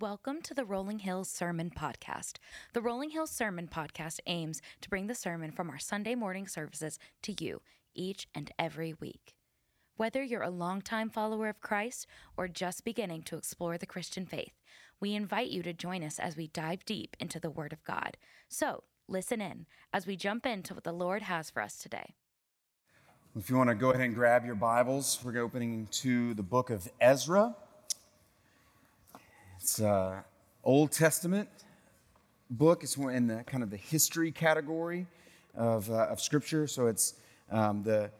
Welcome to the Rolling Hills Sermon Podcast. The Rolling Hills Sermon Podcast aims to bring the sermon from our Sunday morning services to you each and every week. Whether you're a longtime follower of Christ or just beginning to explore the Christian faith, we invite you to join us as we dive deep into the Word of God. So, listen in as we jump into what the Lord has for us today. If you want to go ahead and grab your Bibles, we're opening to the book of Ezra. It's uh, Old Testament book. It's in the kind of the history category of, uh, of Scripture. So it's um, the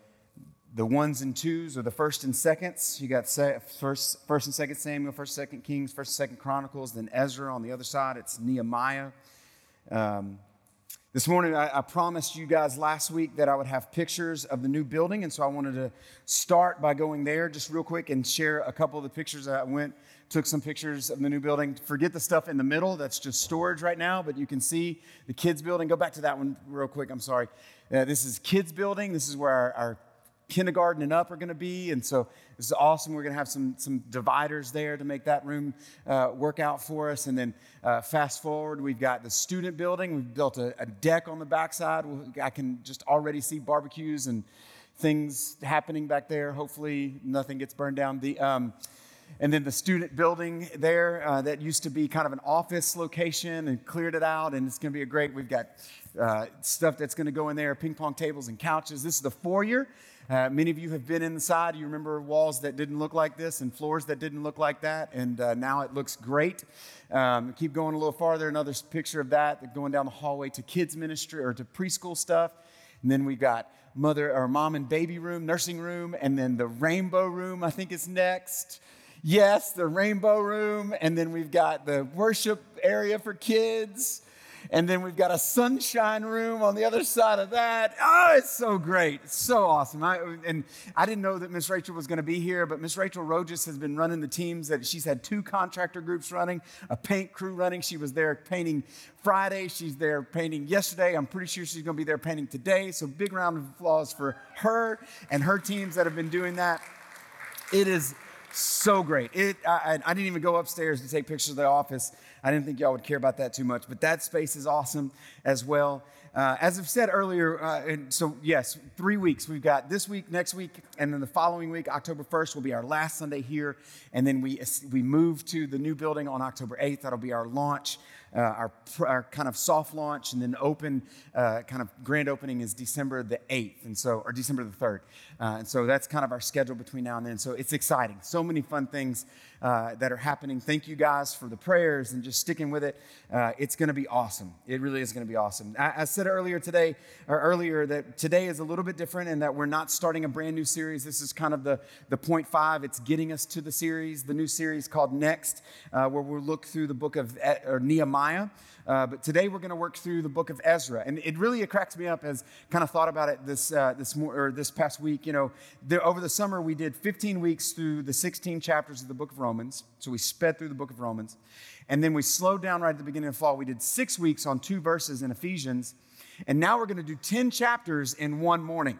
the ones and twos or the first and seconds. You got first, first and second Samuel, first, second Kings, first, second Chronicles. Then Ezra on the other side. It's Nehemiah. Um, this morning, I, I, promised you guys last week that I would have pictures of the new building, and so I wanted to start by going there just real quick and share a couple of the pictures. That I went, took some pictures of the new building. Forget the stuff in the middle, that's just storage right now, but you can see the kids' building. Go back to that one real quick, I'm sorry. Uh, this is kids' building. This is where our, our kindergarten and up are going to be. And so this is awesome. We're going to have some, some dividers there to make that room uh, work out for us. And then uh, fast forward, we've got the student building. We've built a, a deck on the backside. I can just already see barbecues and things happening back there. Hopefully, nothing gets burned down. The, um, and then the student building there uh, that used to be kind of an office location and cleared it out and it's going to be a great we've got uh, stuff that's going to go in there ping pong tables and couches this is the foyer uh, many of you have been inside. You remember walls that didn't look like this and floors that didn't look like that, and uh, now it looks great. Um, keep going a little farther. Another picture of that, going down the hallway to kids ministry or to preschool stuff. And then we got mother or mom and baby room, nursing room, and then the rainbow room. I think is next. Yes, the rainbow room, and then we've got the worship area for kids. And then we've got a sunshine room on the other side of that. Oh, it's so great. It's so awesome. I, and I didn't know that Miss Rachel was going to be here, but Miss Rachel Rojas has been running the teams that she's had two contractor groups running, a paint crew running. She was there painting Friday. She's there painting yesterday. I'm pretty sure she's going to be there painting today. So big round of applause for her and her teams that have been doing that. It is so great. It, I, I, didn't even go upstairs to take pictures of the office. I didn't think y'all would care about that too much, but that space is awesome as well. Uh, as I've said earlier, uh, and so yes, three weeks. We've got this week, next week, and then the following week, October 1st, will be our last Sunday here. And then we, we move to the new building on October 8th. That'll be our launch uh, our, our kind of soft launch and then open, uh, kind of grand opening is December the 8th, and so, or December the 3rd. Uh, and so that's kind of our schedule between now and then. So it's exciting. So many fun things uh, that are happening. Thank you guys for the prayers and just sticking with it. Uh, it's going to be awesome. It really is going to be awesome. I, I said earlier today, or earlier, that today is a little bit different in that we're not starting a brand new series. This is kind of the, the point five. It's getting us to the series, the new series called Next, uh, where we'll look through the book of Nehemiah. Uh, but today we're going to work through the book of Ezra, and it really it cracks me up as kind of thought about it this uh, this or this past week. You know, over the summer we did 15 weeks through the 16 chapters of the book of Romans. So we sped through the book of Romans, and then we slowed down right at the beginning of fall. We did six weeks on two verses in Ephesians, and now we're going to do 10 chapters in one morning.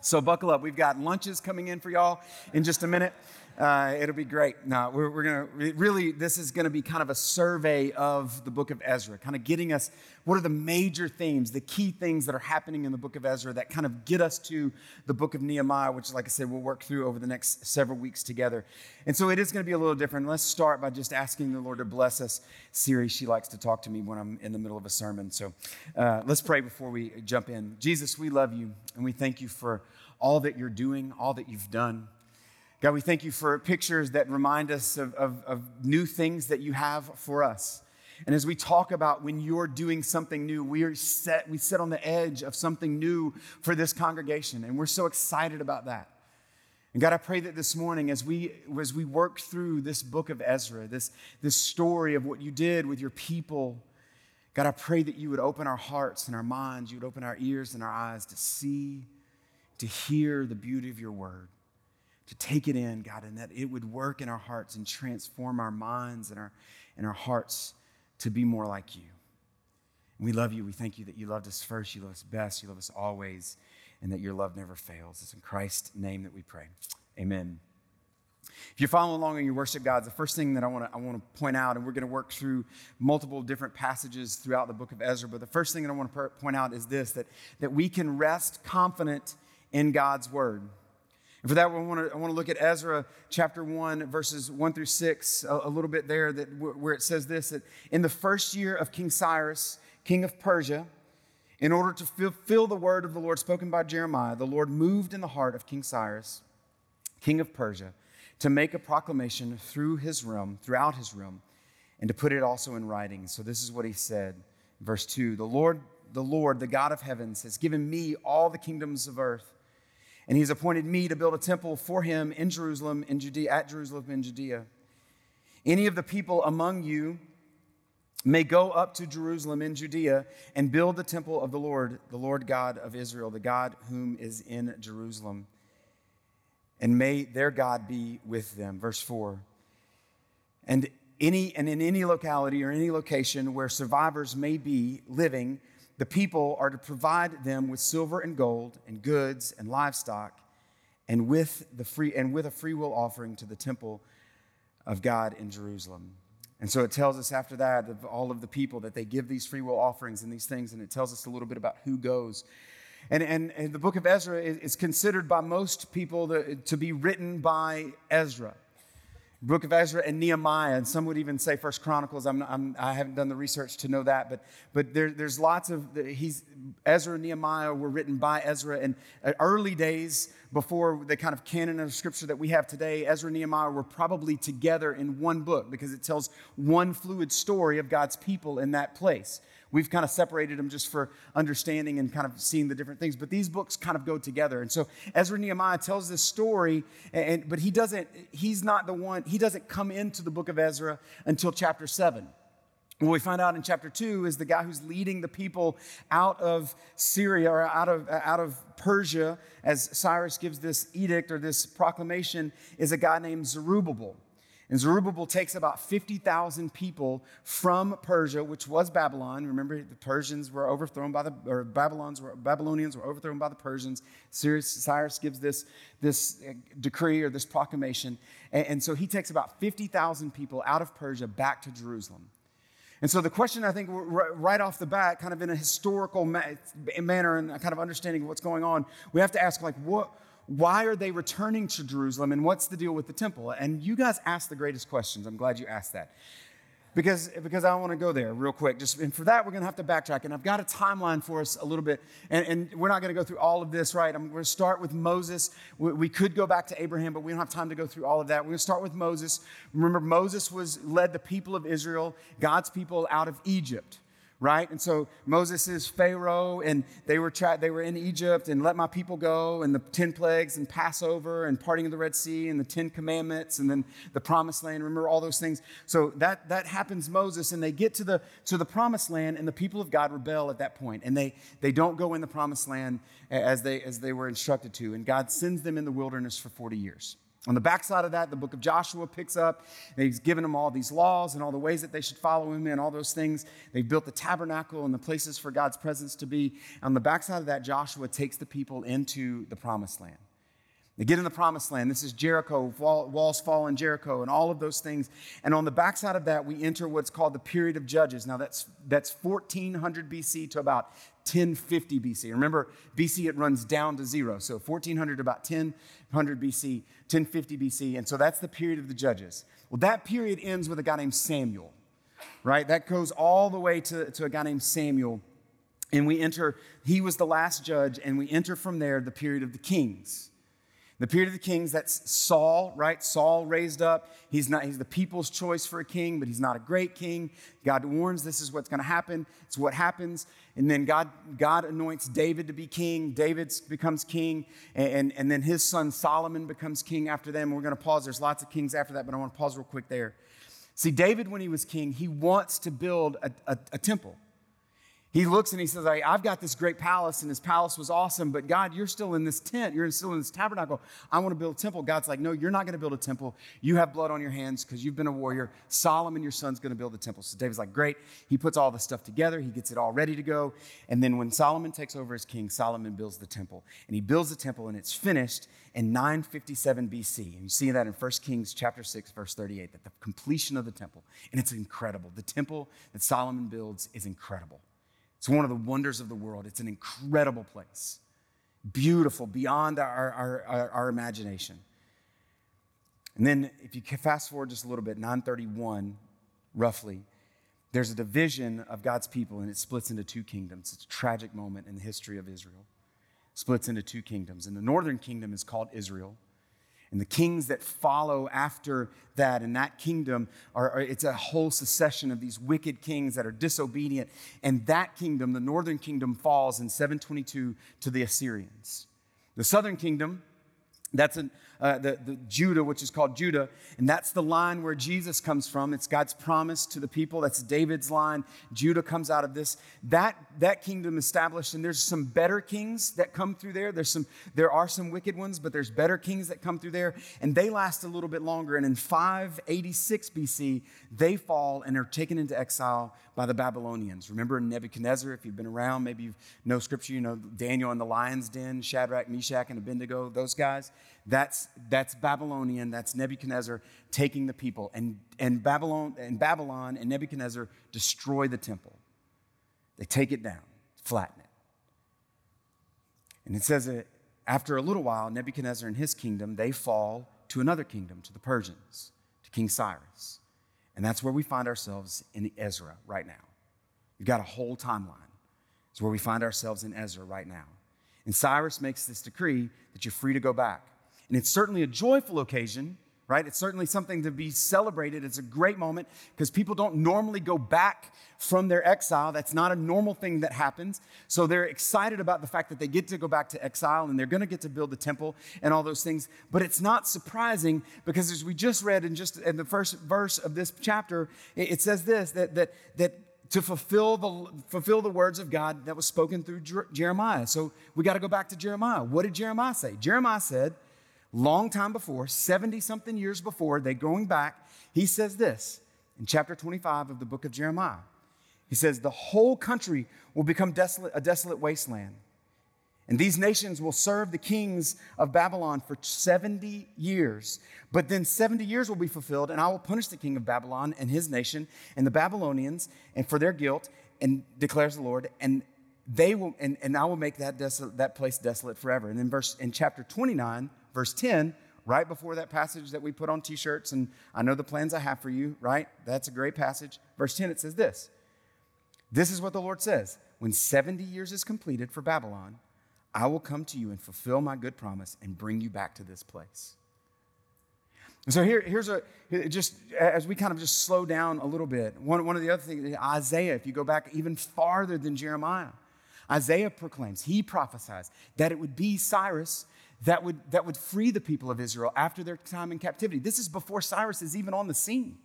So buckle up. We've got lunches coming in for y'all in just a minute. Uh, it'll be great. No, we're, we're going to really, this is going to be kind of a survey of the book of Ezra, kind of getting us what are the major themes, the key things that are happening in the book of Ezra that kind of get us to the book of Nehemiah, which, like I said, we'll work through over the next several weeks together. And so it is going to be a little different. Let's start by just asking the Lord to bless us. Siri, she likes to talk to me when I'm in the middle of a sermon. So uh, let's pray before we jump in. Jesus, we love you and we thank you for all that you're doing, all that you've done. God, we thank you for pictures that remind us of, of, of, new things that you have for us. And as we talk about when you're doing something new, we are set, we sit on the edge of something new for this congregation, and we're so excited about that. And God, I pray that this morning, as we, as we work through this book of Ezra, this, this story of what you did with your people, God, I pray that you would open our hearts and our minds, you would open our ears and our eyes to see, to hear the beauty of your word to take it in, God, and that it would work in our hearts and transform our minds and our, and our hearts to be more like you. And we love you. We thank you that you loved us first, you love us best, you love us always, and that your love never fails. It's in Christ's name that we pray. Amen. If you're following along in your worship guides, the first thing that I want to I want to point out, and we're going to work through multiple different passages throughout the book of Ezra, but the first thing that I want to point out is this: that that we can rest confident in God's word. And for that, I want to, I want to look at Ezra chapter 1, verses 1 through 6, a, a little bit there, that, where it says this that in the first year of King Cyrus, king of Persia, in order to fulfill the word of the Lord spoken by Jeremiah, the Lord moved in the heart of King Cyrus, king of Persia, to make a proclamation through his realm, throughout his realm, and to put it also in writing. So this is what he said, verse 2 The Lord, the Lord, the God of heavens, has given me all the kingdoms of earth, and he has appointed me to build a temple for him in Jerusalem, in Judea, at Jerusalem in Judea. Any of the people among you may go up to Jerusalem in Judea and build the temple of the Lord, the Lord God of Israel, the God whom is in Jerusalem and may their God be with them. Verse 4. And any and in any locality or any location where survivors may be living, the people are to provide them with silver and gold and goods and livestock, and with the free and with a free will offering to the temple of God in Jerusalem. And so it tells us after that of all of the people that they give these free will offerings and these things, and it tells us a little bit about who goes. And, and, and the book of Ezra is, considered by most people the, to be written by Ezra. Book of Ezra and Nehemiah, and some would even say First Chronicles. I'm, I'm, I have not done the research to know that, but, but there, there's lots of, he's, Ezra and Nehemiah were written by Ezra in uh, early days before the kind of canon of scripture that we have today. Ezra and Nehemiah were probably together in one book because it tells one fluid story of God's people in that place. We've kind of separated them just for understanding and kind of seeing the different things. But these books kind of go together. And so Ezra Nehemiah tells this story, and, but he doesn't, he's not the one, he doesn't come into the book of Ezra until chapter 7. What we find out in chapter 2 is the guy who's leading the people out of Syria or out of, out of Persia, as Cyrus gives this edict or this proclamation, is a guy named Zerubbabel. And Zerubbabel takes about 50,000 people from Persia, which was Babylon. Remember, the Persians were overthrown by the, or Babylons were, Babylonians were overthrown by the Persians. Cyrus gives this, this uh, decree or this proclamation. And, and so he takes about 50,000 people out of Persia back to Jerusalem. And so the question, I think, right off the bat, kind of in a historical manner and kind of understanding of what's going on, we have to ask, like, what, why are they returning to Jerusalem and what's the deal with the temple? And you guys asked the greatest questions. I'm glad you asked that. Because, because I want to go there real quick. Just, and for that, we're going to have to backtrack. And I've got a timeline for us a little bit. And, and we're not going to go through all of this, right? I'm going to start with Moses. We, we could go back to Abraham, but we don't have time to go through all of that. We're going to start with Moses. Remember, Moses was led the people of Israel, God's people, out of Egypt right? And so Moses is Pharaoh, and they were tra- they were in Egypt, and let my people go, and the ten plagues, and Passover, and parting of the Red Sea, and the Ten Commandments, and then the Promised Land. Remember all those things. So that that happens, Moses, and they get to the to the Promised Land, and the people of God rebel at that point, and they they don't go in the Promised Land as they as they were instructed to, and God sends them in the wilderness for forty years. On the backside of that, the book of Joshua picks up. He's given them all these laws and all the ways that they should follow him and all those things. They've built the tabernacle and the places for God's presence to be. On the backside of that, Joshua takes the people into the promised land. They get in the promised land. This is Jericho, walls fall in Jericho, and all of those things. And on the backside of that, we enter what's called the period of Judges. Now, that's, that's 1400 BC to about 1050 BC. Remember, BC it runs down to zero. So 1400 to about 1000 BC, 1050 BC. And so that's the period of the Judges. Well, that period ends with a guy named Samuel, right? That goes all the way to, to a guy named Samuel. And we enter, he was the last judge, and we enter from there the period of the kings. The period of the kings, that's Saul, right? Saul raised up. He's not, he's the people's choice for a king, but he's not a great king. God warns this is what's going to happen. It's what happens. And then God, God anoints David to be king. David becomes king. And, and, and then his son Solomon becomes king after them. We're going to pause. There's lots of kings after that, but I want to pause real quick there. See, David, when he was king, he wants to build a, a, a temple. He looks and he says, I've got this great palace, and his palace was awesome, but God, you're still in this tent. You're still in this tabernacle. I want to build a temple. God's like, No, you're not going to build a temple. You have blood on your hands because you've been a warrior. Solomon, your son's going to build the temple. So David's like, Great. He puts all the stuff together, he gets it all ready to go. And then when Solomon takes over as king, Solomon builds the temple. And he builds the temple, and it's finished in 957 BC. And you see that in 1 Kings chapter 6, verse 38, that the completion of the temple. And it's incredible. The temple that Solomon builds is incredible. It's one of the wonders of the world. It's an incredible place, beautiful beyond our, our, our, our imagination. And then, if you fast forward just a little bit, 931, roughly, there's a division of God's people, and it splits into two kingdoms. It's a tragic moment in the history of Israel. It splits into two kingdoms. And the northern kingdom is called Israel, and the kings that follow after that in that kingdom are, are, it's a whole succession of these wicked kings that are disobedient. And that kingdom the northern kingdom falls in 722 to the assyrians. The southern kingdom that's an, uh, the, the Judah, which is called Judah. And that's the line where Jesus comes from. It's God's promise to the people. That's David's line. Judah comes out of this. That, that kingdom established, and there's some better kings that come through there. There's some, there are some wicked ones, but there's better kings that come through there. And they last a little bit longer. And in 586 BC, they fall and are taken into exile by the Babylonians. Remember Nebuchadnezzar, if you've been around, maybe you know scripture, you know Daniel in the lion's den, Shadrach, Meshach, and Abednego, those guys. That's, that's Babylonian, that's Nebuchadnezzar taking the people. And, and, Babylon, and Babylon and Nebuchadnezzar destroy the temple. They take it down, flatten it. And it says that after a little while, Nebuchadnezzar and his kingdom, they fall to another kingdom, to the Persians, to King Cyrus. And that's where we find ourselves in Ezra right now. You've got a whole timeline. It's where we find ourselves in Ezra right now. And Cyrus makes this decree that you're free to go back. And it's certainly a joyful occasion, right? It's certainly something to be celebrated. It's a great moment because people don't normally go back from their exile. That's not a normal thing that happens. So they're excited about the fact that they get to go back to exile and they're going to get to build the temple and all those things. But it's not surprising because as we just read in just in the first verse of this chapter, it says this that that that to fulfill the, fulfill the words of God that was spoken through Jeremiah. So we got to go back to Jeremiah. What did Jeremiah say? Jeremiah said, long time before, 70 something years before, they going back, he says this in chapter 25 of the book of Jeremiah. He says, The whole country will become desolate, a desolate wasteland. And these nations will serve the kings of Babylon for 70 years. But then 70 years will be fulfilled, and I will punish the king of Babylon and his nation and the Babylonians and for their guilt, and declares the Lord, and they will and, and I will make that desolate, that place desolate forever. And then verse in chapter 29, verse 10, right before that passage that we put on t-shirts, and I know the plans I have for you, right? That's a great passage. Verse 10, it says this. This is what the Lord says. When 70 years is completed for Babylon, I will come to you and fulfill my good promise and bring you back to this place. And so here, here's a just as we kind of just slow down a little bit. One, one of the other things, Isaiah, if you go back even farther than Jeremiah, Isaiah proclaims, he prophesies that it would be Cyrus that would, that would free the people of Israel after their time in captivity. This is before Cyrus is even on the scene.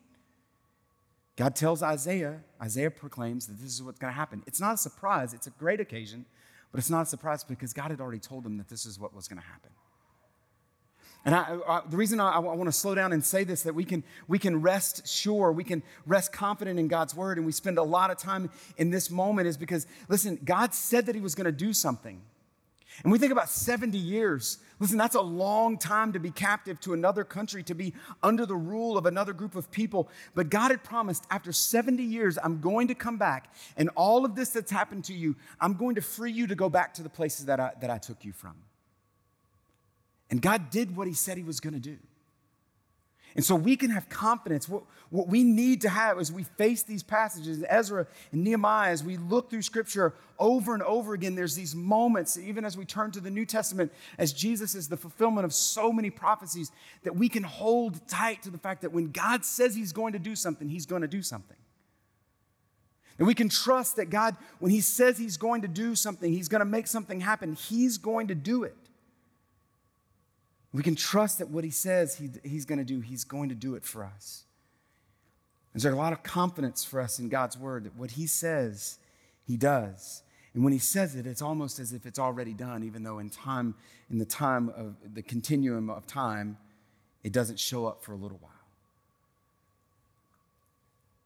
God tells Isaiah, Isaiah proclaims that this is what's going to happen. It's not a surprise, it's a great occasion, but it's not a surprise because God had already told him that this is what was going to happen. And I, I, the reason I, I, want to slow down and say this that we can, we can rest sure, we can rest confident in God's word, and we spend a lot of time in this moment is because, listen, God said that He was going to do something. And we think about 70 years. Listen, that's a long time to be captive to another country, to be under the rule of another group of people. But God had promised after 70 years, I'm going to come back, and all of this that's happened to you, I'm going to free you to go back to the places that I, that I took you from. And God did what He said He was going to do. And so we can have confidence. What, what we need to have as we face these passages, Ezra and Nehemiah, as we look through scripture over and over again, there's these moments, even as we turn to the New Testament, as Jesus is the fulfillment of so many prophecies, that we can hold tight to the fact that when God says He's going to do something, He's going to do something. And we can trust that God, when He says He's going to do something, He's going to make something happen, He's going to do it. We can trust that what he says he, he's going to do, he's going to do it for us. And there's a lot of confidence for us in God's word that what he says, He does. And when he says it, it's almost as if it's already done, even though in time, in the time of the continuum of time, it doesn't show up for a little while.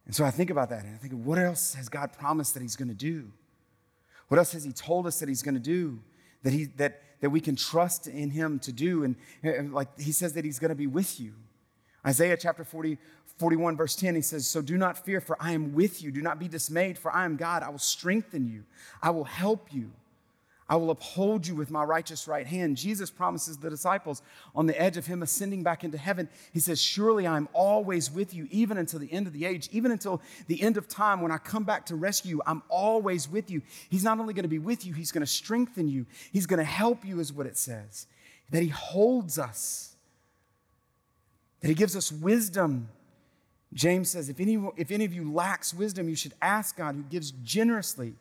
And so I think about that and I think, what else has God promised that he's going to do? What else has he told us that he's going to do? That, he, that, that we can trust in him to do. And, and like he says that he's going to be with you. Isaiah chapter 40, 41, verse 10, he says, So do not fear, for I am with you. Do not be dismayed, for I am God. I will strengthen you, I will help you. I will uphold you with my righteous right hand. Jesus promises the disciples on the edge of him ascending back into heaven. He says, Surely I'm always with you, even until the end of the age, even until the end of time when I come back to rescue you. I'm always with you. He's not only going to be with you, he's going to strengthen you, he's going to help you, is what it says. That he holds us, that he gives us wisdom. James says, if any, if any of you lacks wisdom, you should ask God, who gives generously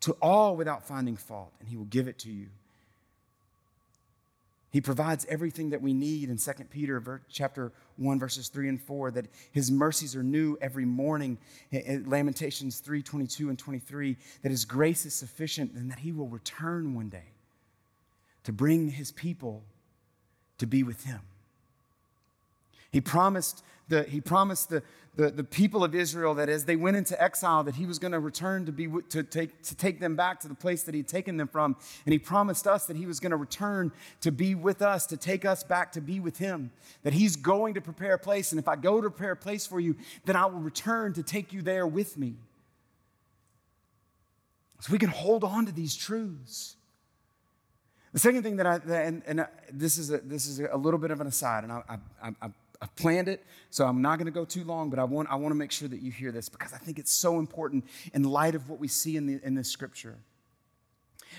to all without finding fault, and He will give it to you. He provides everything that we need in 2 Peter chapter 1 verses 3 and 4 that his mercies are new every morning. Eh, eh, Lamentations 3 22 and 23 that his grace is sufficient and that he will return one day to bring his people to be with him. He promised the, he promised the, the, the people of Israel that as they went into exile, that he was going to return to, be, to, take, to take them back to the place that he'd taken them from. And he promised us that he was going to return to be with us, to take us back to be with him. That he's going to prepare a place. And if I go to prepare a place for you, then I will return to take you there with me. So we can hold on to these truths. The second thing that I, and, and uh, this, is a, this is a little bit of an aside, and I, I, I I've planned it, so I'm not going to go too long, but I want, I want to make sure that you hear this because I think it's so important in light of what we see in, the, in this scripture.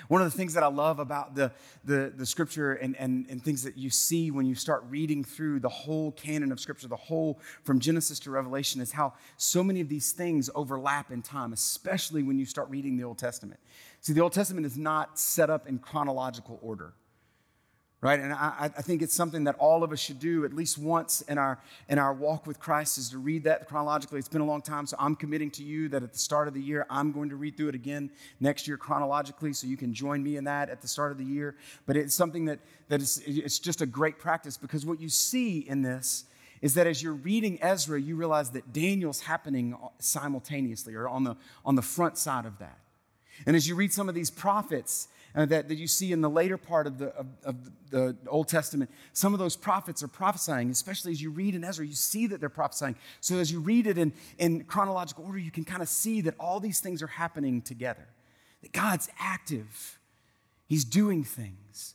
One of the things that I love about the, the, the scripture and, and, and things that you see when you start reading through the whole canon of scripture, the whole from Genesis to Revelation, is how so many of these things overlap in time, especially when you start reading the Old Testament. See, the Old Testament is not set up in chronological order right? And I, I, think it's something that all of us should do at least once in our in our walk with christ is to read that chronologically. It's been a long time so i'm committing to you that at the start of the year i'm going to read through it again next year chronologically so you can join me in that at the start of the year. But it's something that that is it's just a great practice because what you see in this is that as you're reading ezra you realize that daniel's happening simultaneously or on the on the front side of that. And as you read some of these prophets uh, that, that you see in the later part of the, of, of the Old Testament, some of those prophets are prophesying, especially as you read in Ezra, you see that they're prophesying. So as you read it in, in chronological order, you can kind of see that all these things are happening together. That God's active, He's doing things.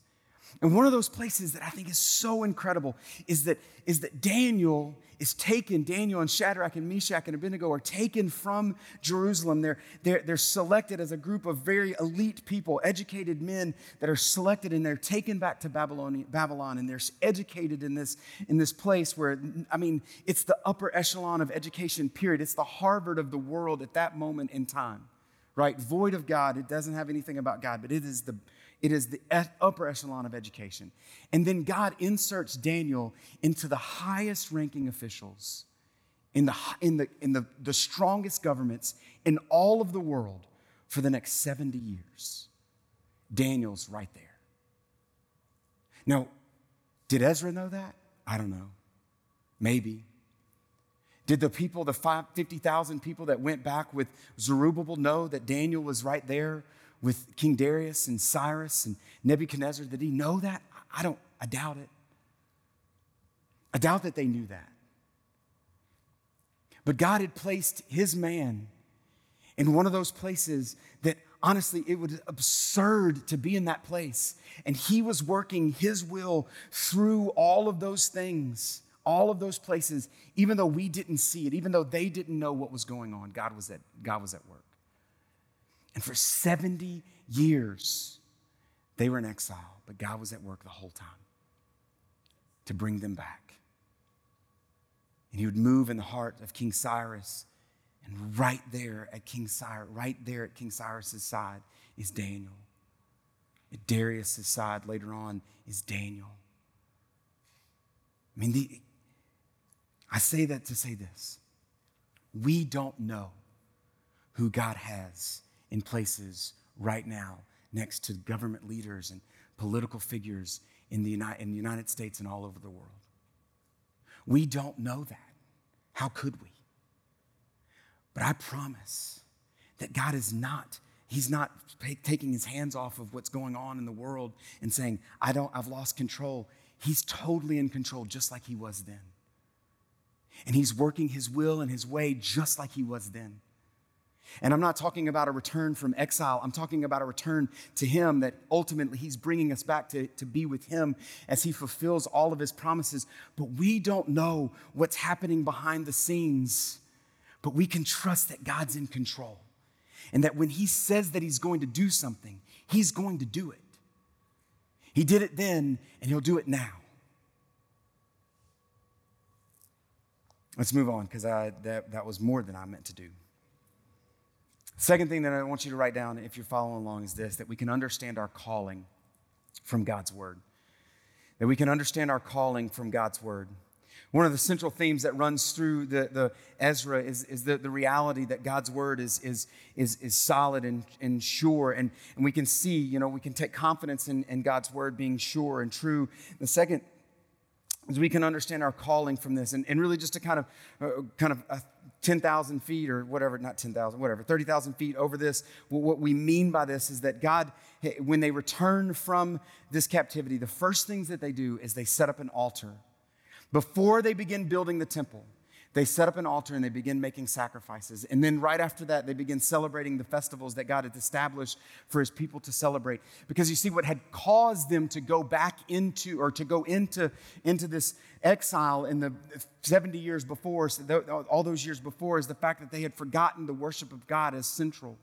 And one of those places that I think is so incredible is that, is that Daniel is taken, Daniel and Shadrach and Meshach and Abednego are taken from Jerusalem. They're, they're, they're selected as a group of very elite people, educated men that are selected, and they're taken back to Babylon, Babylon and they're educated in this, in this place where, I mean, it's the upper echelon of education, period. It's the Harvard of the world at that moment in time, right? Void of God. It doesn't have anything about God, but it is the it is the upper echelon of education. And then God inserts Daniel into the highest ranking officials in, the, in, the, in the, the strongest governments in all of the world for the next 70 years. Daniel's right there. Now, did Ezra know that? I don't know. Maybe. Did the people, the 50,000 people that went back with Zerubbabel, know that Daniel was right there with King Darius and Cyrus and Nebuchadnezzar? Did he know that? I don't, I doubt it. I doubt that they knew that. But God had placed his man in one of those places that honestly, it was absurd to be in that place. And he was working his will through all of those things, all of those places, even though we didn't see it, even though they didn't know what was going on, God was at, God was at work. And for 70 years, they were in exile, but God was at work the whole time to bring them back. And he would move in the heart of King Cyrus. And right there at King Cyrus, right there at King Cyrus's side is Daniel. At Darius's side later on is Daniel. I mean, the, I say that to say this. We don't know who God has in places right now next to government leaders and political figures in the, United, in the United States and all over the world. We don't know that. How could we? But I promise that God is not, He's not taking His hands off of what's going on in the world and saying, I don't, I've lost control. He's totally in control, just like He was then. And He's working His will and His way just like He was then. And I'm not talking about a return from exile. I'm talking about a return to Him that ultimately He's bringing us back to, to be with Him as He fulfills all of His promises. But we don't know what's happening behind the scenes, but we can trust that God's in control and that when He says that He's going to do something, He's going to do it. He did it then, and He'll do it now. Let's move on because that, that was more than I meant to do. Second thing that I want you to write down, if you're following along, is this that we can understand our calling from God's Word. That we can understand our calling from God's Word. One of the central themes that runs through the, the Ezra is, is the, the reality that God's word is, is, is, is solid and, and sure. And, and we can see, you know, we can take confidence in, in God's word being sure and true. The second is we can understand our calling from this and, and really just to kind of uh, kind of uh, 10,000 feet or whatever, not 10,000, whatever, 30,000 feet over this. What we mean by this is that God, when they return from this captivity, the first things that they do is they set up an altar. Before they begin building the temple, they set up an altar and they begin making sacrifices. And then right after that, they begin celebrating the festivals that God had established for his people to celebrate. Because you see, what had caused them to go back into or to go into, into this exile in the 70 years before, all those years before, is the fact that they had forgotten the worship of God as central.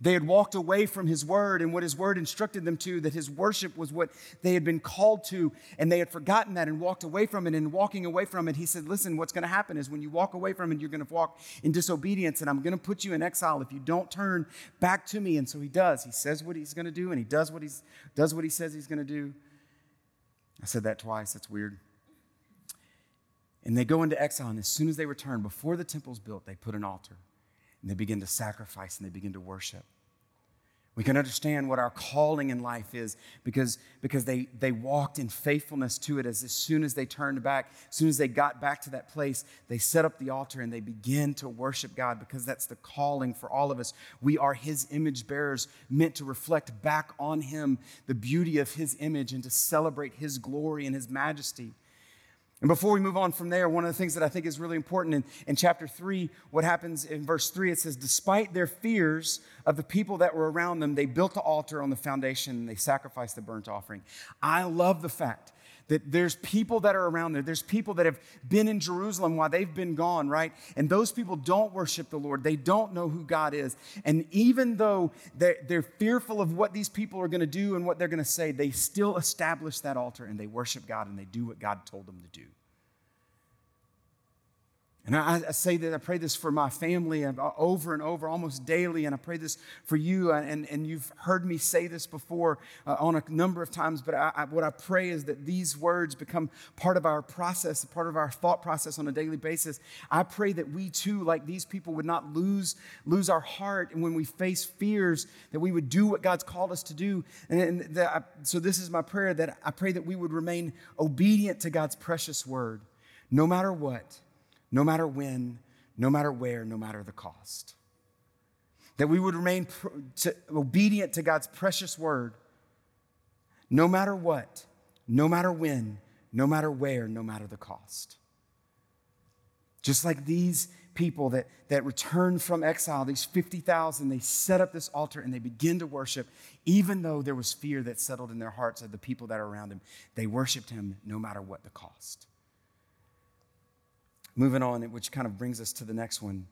They had walked away from his word and what his word instructed them to, that his worship was what they had been called to, and they had forgotten that and walked away from it. And walking away from it, he said, Listen, what's going to happen is when you walk away from it, you're going to walk in disobedience, and I'm going to put you in exile if you don't turn back to me. And so he does. He says what he's going to do, and he does what, he's, does what he says he's going to do. I said that twice. That's weird. And they go into exile, and as soon as they return, before the temple's built, they put an altar and they begin to sacrifice and they begin to worship. We can understand what our calling in life is because, because they, they walked in faithfulness to it as, as soon as they turned back, as soon as they got back to that place, they set up the altar and they begin to worship God because that's the calling for all of us. We are His image bearers, meant to reflect back on Him the beauty of His image and to celebrate His glory and His majesty. And before we move on from there, one of the things that I think is really important in, in chapter 3, what happens in verse 3, it says, Despite their fears of the people that were around them, they built the altar on the foundation and they sacrificed the burnt offering. I love the fact that there's people that are around there. There's people that have been in Jerusalem while they've been gone, right? And those people don't worship the Lord. They don't know who God is. And even though they're, they're fearful of what these people are going to do and what they're going to say, they still establish that altar and they worship God and they do what God told them to do. And I, I, say that I pray this for my family uh, over and over, almost daily. And I pray this for you. Uh, and, and you've heard me say this before uh, on a number of times. But I, I, what I pray is that these words become part of our process, part of our thought process on a daily basis. I pray that we too, like these people, would not lose, lose our heart. And when we face fears, that we would do what God's called us to do. And, and that so this is my prayer that I pray that we would remain obedient to God's precious word, no matter what no matter when, no matter where, no matter the cost. That we would remain to, obedient to God's precious word, no matter what, no matter when, no matter where, no matter the cost. Just like these people that, that returned from exile, these 50,000, they set up this altar and they begin to worship, even though there was fear that settled in their hearts of the people that are around them. They worshiped him no matter what the cost. Moving on, which kind of brings us to the next one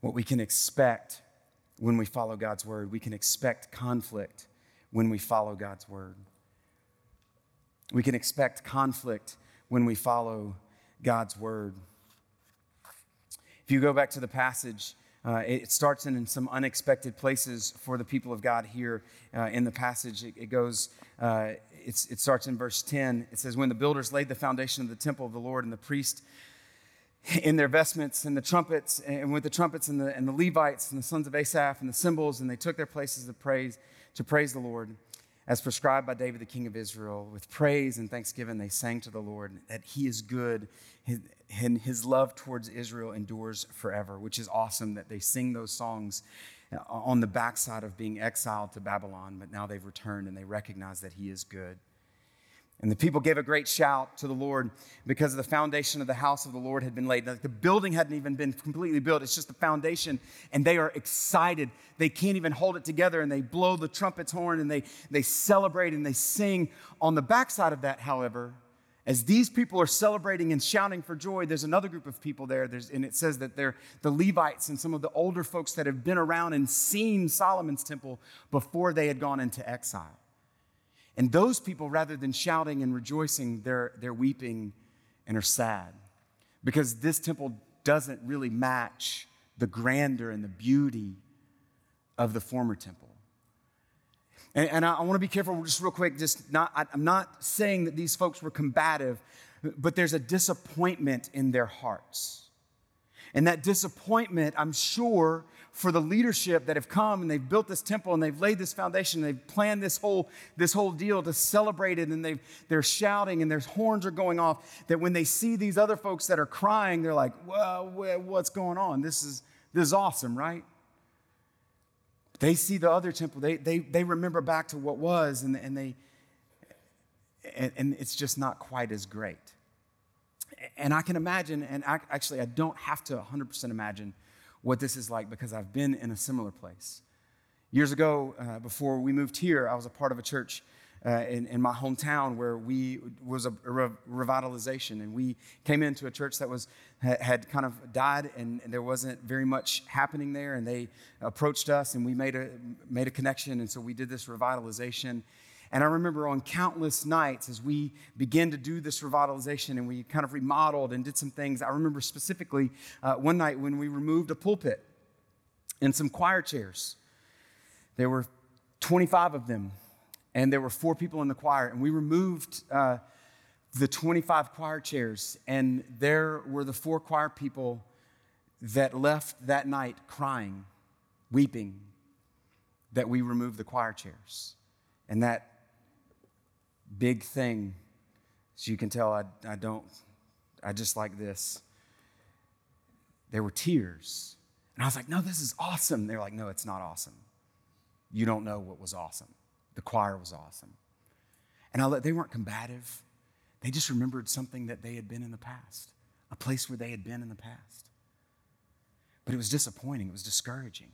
what we can expect when we follow God's word. We can expect conflict when we follow God's word. We can expect conflict when we follow God's word. If you go back to the passage, uh, it starts in, in, some unexpected places for the people of God here uh, in the passage. It, it goes, uh, it starts in verse 10. It says, When the builders laid the foundation of the temple of the Lord and the priest in their vestments and the trumpets, and with the trumpets and the, and the Levites and the sons of Asaph and the cymbals, and they took their places of praise to praise the Lord, as prescribed by David, the king of Israel. With praise and thanksgiving, they sang to the Lord that he is good, and his love towards Israel endures forever, which is awesome that they sing those songs on the backside of being exiled to Babylon, but now they've returned and they recognize that he is good. And the people gave a great shout to the Lord because the foundation of the house of the Lord had been laid. Like the building hadn't even been completely built, it's just the foundation. And they are excited. They can't even hold it together. And they blow the trumpet's horn and they, they celebrate and they sing. On the backside of that, however, as these people are celebrating and shouting for joy, there's another group of people there. There's, and it says that they're the Levites and some of the older folks that have been around and seen Solomon's temple before they had gone into exile. And those people, rather than shouting and rejoicing, they're, they're weeping and are sad because this temple doesn't really match the grandeur and the beauty of the former temple. And, and I, I want to be careful, just real quick, just not, I, I'm not saying that these folks were combative, but there's a disappointment in their hearts. And that disappointment, I'm sure, for the leadership that have come and they've built this temple and they've laid this foundation, they've planned this whole, this whole deal to celebrate it, and they've, they're shouting and their horns are going off, that when they see these other folks that are crying, they're like, well, what's going on? This is, this is awesome, right? They see the other temple, they, they, they remember back to what was, and, and they, and, and it's just not quite as great. And I can imagine, and I, actually, I don't have to 100% imagine what this is like because I've been in a similar place. Years ago, uh, before we moved here, I was a part of a church uh, in, in, my hometown where we was a, re- revitalization, and we came into a church that was had kind of died, and, and, there wasn't very much happening there. And they approached us, and we made a made a connection, and so we did this revitalization. And I remember on countless nights as we began to do this revitalization and we kind of remodeled and did some things. I remember specifically uh, one night when we removed a pulpit and some choir chairs. There were 25 of them, and there were four people in the choir. And we removed uh, the 25 choir chairs, and there were the four choir people that left that night crying, weeping that we removed the choir chairs. And that big thing. As you can tell, I, I don't, I just like this. There were tears. And I was like, no, this is awesome. They're like, no, it's not awesome. You don't know what was awesome. The choir was awesome. And I let, they weren't combative. They just remembered something that they had been in the past, a place where they had been in the past. But it was disappointing, it was discouraging.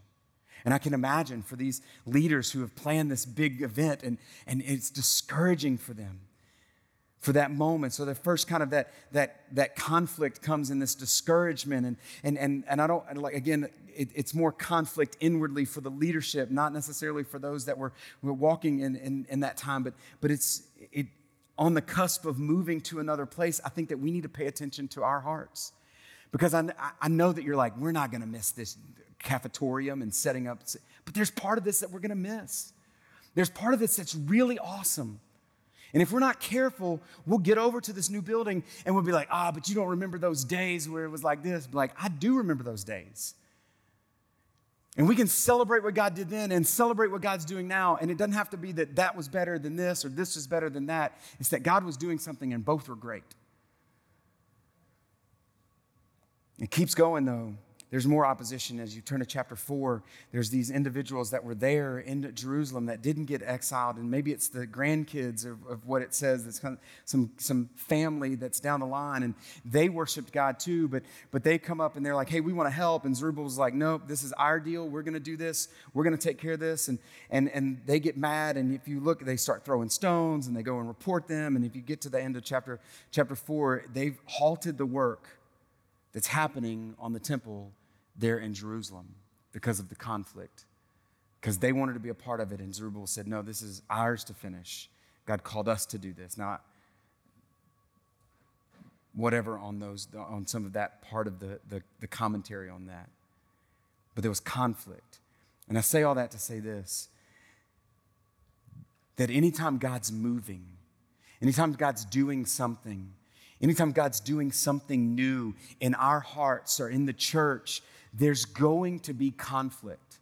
And I can imagine for these leaders who have planned this big event, and, and it's discouraging for them for that moment. So the first kind of that that that conflict comes in this discouragement, and and and and I don't like again. It, it's more conflict inwardly for the leadership, not necessarily for those that were, were walking in, in, in that time, but but it's it on the cusp of moving to another place. I think that we need to pay attention to our hearts because I, I know that you're like, we're not going to miss this cafetorium and setting up. But there's part of this that we're going to miss. There's part of this that's really awesome. And if we're not careful, we'll get over to this new building and we'll be like, ah, but you don't remember those days where it was like this. Like, I do remember those days. And we can celebrate what God did then and celebrate what God's doing now. And it doesn't have to be that that was better than this or this was better than that. It's that God was doing something and both were great. It keeps going though there's more opposition as you turn to chapter four. There's these individuals that were there in Jerusalem that didn't get exiled, and maybe it's the grandkids of, of what it says. It's kind of some, some family that's down the line, and they worshiped God too, but, but they come up and they're like, hey, we want to help. And Zerubbabel's like, nope, this is our deal. We're going to do this. We're going to take care of this. And, and, and they get mad, and if you look, they start throwing stones, and they go and report them. And if you get to the end of chapter, chapter four, they've halted the work that's happening on the temple there in Jerusalem because of the conflict. Because they wanted to be a part of it, and Zerubbabel said, No, this is ours to finish. God called us to do this, not whatever on those on some of that part of the, the, the commentary on that. But there was conflict. And I say all that to say this that anytime God's moving, anytime God's doing something, Anytime God's doing something new in our hearts or in the church, there's going to be conflict.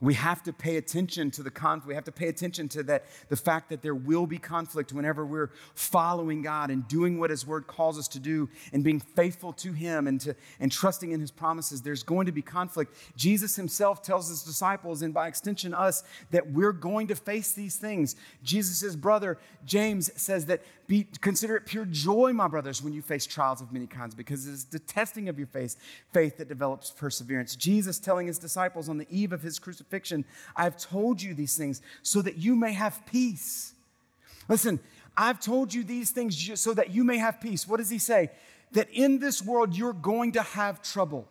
We have to pay attention to the conflict. We have to pay attention to that, the fact that there will be conflict whenever we're following God and doing what His Word calls us to do and being faithful to Him and, to, and trusting in His promises. There's going to be conflict. Jesus Himself tells His disciples, and by extension us, that we're going to face these things. Jesus' brother, James, says that be, consider it pure joy, my brothers, when you face trials of many kinds, because it is the testing of your faith, faith that develops perseverance. Jesus telling his disciples on the eve of his crucifixion, I have told you these things so that you may have peace. Listen, I've told you these things so that you may have peace. What does he say? That in this world you're going to have trouble.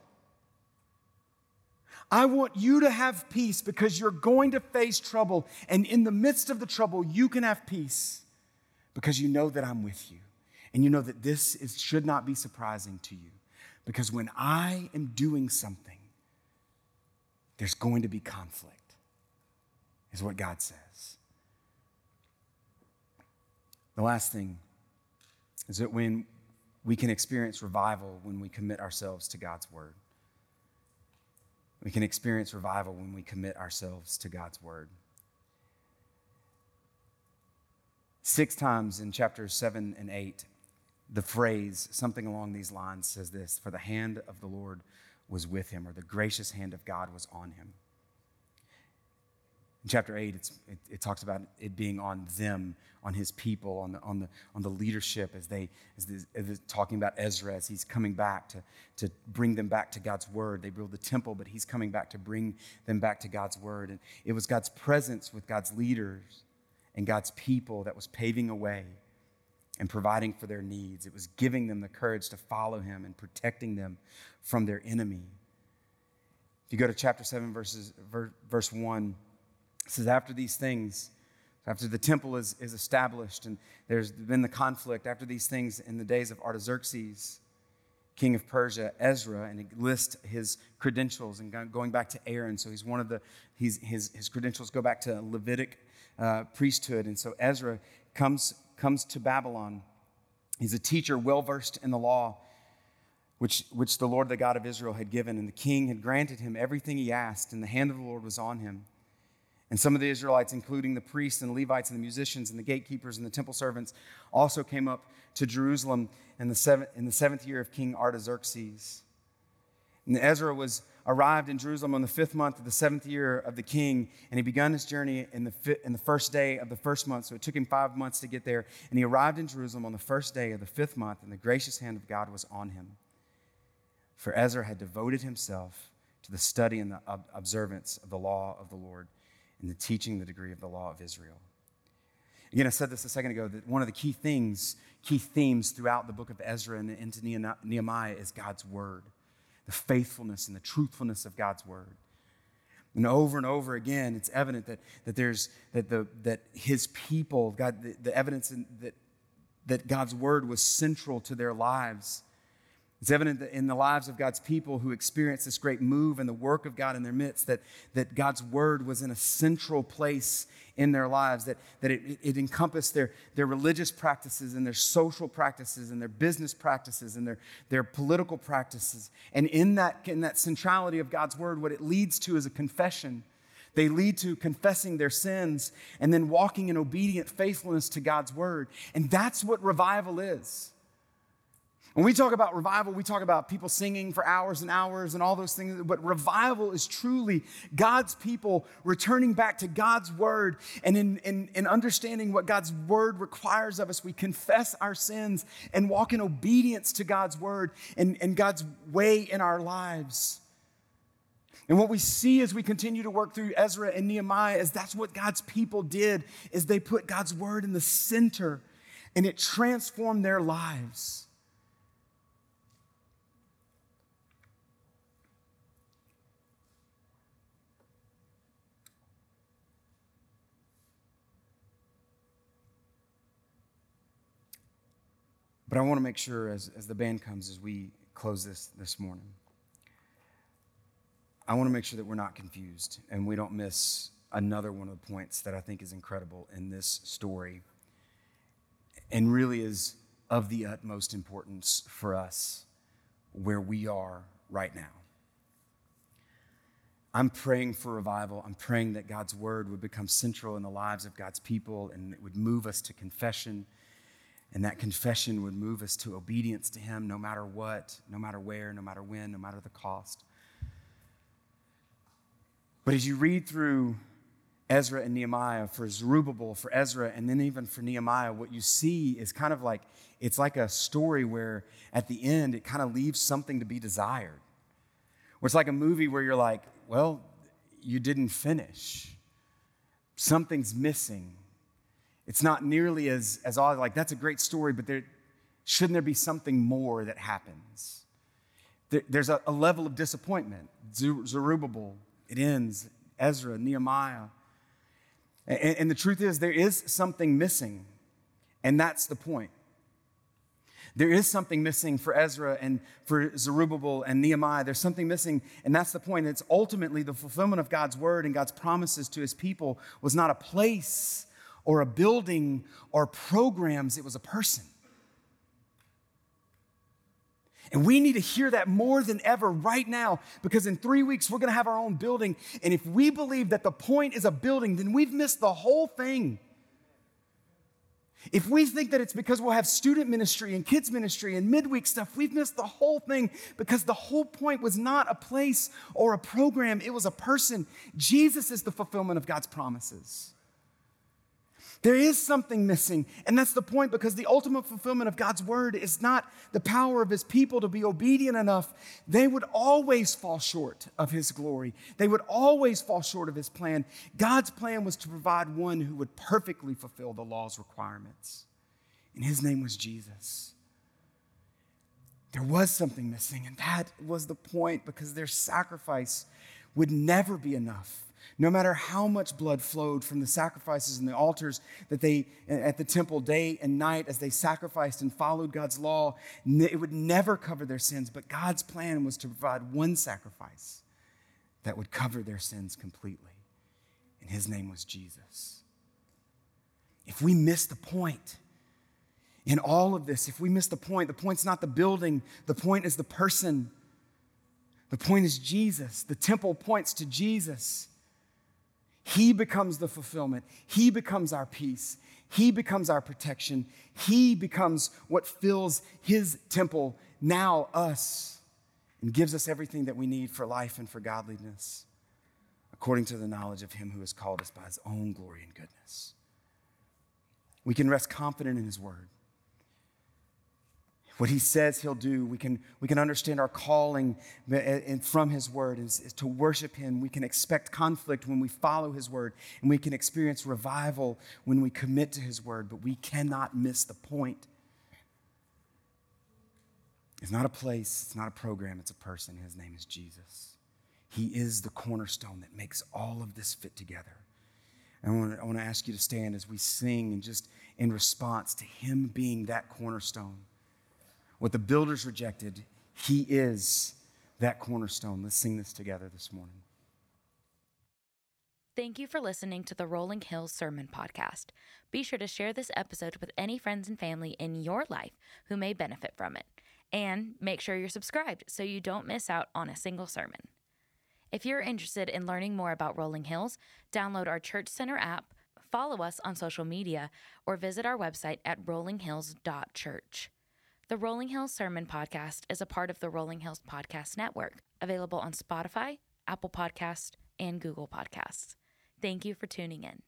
I want you to have peace because you're going to face trouble. And in the midst of the trouble, you can have peace because you know that I'm with you. And you know that this is, should not be surprising to you. Because when I am doing something, there's going to be conflict, is what God says. The last thing is that when we can experience revival when we commit ourselves to God's word. We can experience revival when we commit ourselves to God's word. Six times in chapters seven and eight, the phrase, something along these lines, says this For the hand of the Lord was with him, or the gracious hand of God was on him. In chapter 8, it, it, talks about it being on them, on his people, on the, on the, on the leadership, as they, as, as talking about Ezra, as he's coming back to, to bring them back to God's word. They build the temple, but he's coming back to bring them back to God's word. And it was God's presence with God's leaders and God's people that was paving a way and providing for their needs. It was giving them the courage to follow him and protecting them from their enemy. If you go to chapter 7, verses, verse 1, it says, After these things, after the temple is, is established and there's been the conflict, after these things in the days of Artaxerxes, king of Persia, Ezra, and it lists his credentials and going back to Aaron. So he's one of the, he's, his, his credentials go back to Levitic uh, priesthood. And so Ezra comes, comes to Babylon. He's a teacher well versed in the law, which, which the Lord, the God of Israel, had given. And the king had granted him everything he asked, and the hand of the Lord was on him. And some of the Israelites, including the priests and Levites and the musicians and the gatekeepers and the temple servants, also came up to Jerusalem in the seventh, in the seventh year of King Artaxerxes. And Ezra was arrived in Jerusalem on the fifth month of the seventh year of the king, and he began his journey in the, fi- in the first day of the first month. So it took him five months to get there. And he arrived in Jerusalem on the first day of the fifth month, and the gracious hand of God was on him. For Ezra had devoted himself to the study and the observance of the law of the Lord and the teaching the degree of the law of Israel. Again, I said this a second ago that one of the key things, key themes throughout the book of Ezra and into Nehemiah is God's word the faithfulness and the truthfulness of God's word. And over and over again, it's evident that, that there's that the that his people, God, the, the evidence in, that that God's word was central to their lives. It's evident in the lives of God's people who experienced this great move and the work of God in their midst, that, that God's word was in a central place in their lives, that, that it, it encompassed their, their religious practices and their social practices and their business practices and their, their political practices. And in that, in that centrality of God's word, what it leads to is a confession. They lead to confessing their sins and then walking in obedient faithfulness to God's word. And that's what revival is. When we talk about revival, we talk about people singing for hours and hours and all those things, but revival is truly God's people returning back to God's word. And in, in, in, understanding what God's word requires of us, we confess our sins and walk in obedience to God's word and, and God's way in our lives. And what we see as we continue to work through Ezra and Nehemiah is that's what God's people did is they put God's word in the center and it transformed their lives. But I want to make sure as, as the band comes, as we close this this morning, I want to make sure that we're not confused and we don't miss another one of the points that I think is incredible in this story and really is of the utmost importance for us where we are right now. I'm praying for revival. I'm praying that God's word would become central in the lives of God's people and it would move us to confession. And that confession would move us to obedience to Him no matter what, no matter where, no matter when, no matter the cost. But as you read through Ezra and Nehemiah, for Zerubbabel, for Ezra, and then even for Nehemiah, what you see is kind of like it's like a story where at the end it kind of leaves something to be desired. Where it's like a movie where you're like, well, you didn't finish. Something's missing. It's not nearly as, as all like, that's a great story, but there, shouldn't there be something more that happens? There, there's a, a, level of disappointment. Zerubbabel, it ends. Ezra, Nehemiah. And, and the truth is, there is something missing, and that's the point. There is something missing for Ezra and for Zerubbabel and Nehemiah. There's something missing, and that's the point. It's ultimately the fulfillment of God's word and God's promises to his people was not a place or a building or programs, it was a person. And we need to hear that more than ever right now because in three weeks we're going to have our own building. And if we believe that the point is a building, then we've missed the whole thing. If we think that it's because we'll have student ministry and kids ministry and midweek stuff, we've missed the whole thing because the whole point was not a place or a program, it was a person. Jesus is the fulfillment of God's promises. There is something missing, and that's the point because the ultimate fulfillment of God's word is not the power of his people to be obedient enough. They would always fall short of his glory, they would always fall short of his plan. God's plan was to provide one who would perfectly fulfill the law's requirements, and his name was Jesus. There was something missing, and that was the point because their sacrifice would never be enough no matter how much blood flowed from the sacrifices and the altars that they at the temple day and night as they sacrificed and followed God's law, it would never cover their sins. But God's plan was to provide one sacrifice that would cover their sins completely. And his name was Jesus. If we miss the point, in all of this, if we miss the point, the point's not the building, the point is the person. The point is Jesus. The temple points to Jesus. He becomes the fulfillment. He becomes our peace. He becomes our protection. He becomes what fills His temple, now us, and gives us everything that we need for life and for godliness, according to the knowledge of Him who has called us by His own glory and goodness. We can rest confident in His word what he says he'll do. We can, we can understand our calling from his word is, is, to worship him. We can expect conflict when we follow his word, and we can experience revival when we commit to his word, but we cannot miss the point. It's not a place, it's not a program, it's a person. His name is Jesus. He is the cornerstone that makes all of this fit together. I want, to, I want to ask you to stand as we sing and just in response to him being that cornerstone. What the builders rejected, he is that cornerstone. Let's sing this together this morning. Thank you for listening to the Rolling Hills Sermon Podcast. Be sure to share this episode with any friends and family in your life who may benefit from it. And make sure you're subscribed so you don't miss out on a single sermon. If you're interested in learning more about Rolling Hills, download our Church Center app, follow us on social media, or visit our website at rollinghills.church. The Rolling Hills Sermon Podcast is a part of the Rolling Hills Podcast Network, available on Spotify, Apple Podcasts, and Google Podcasts. Thank you for tuning in.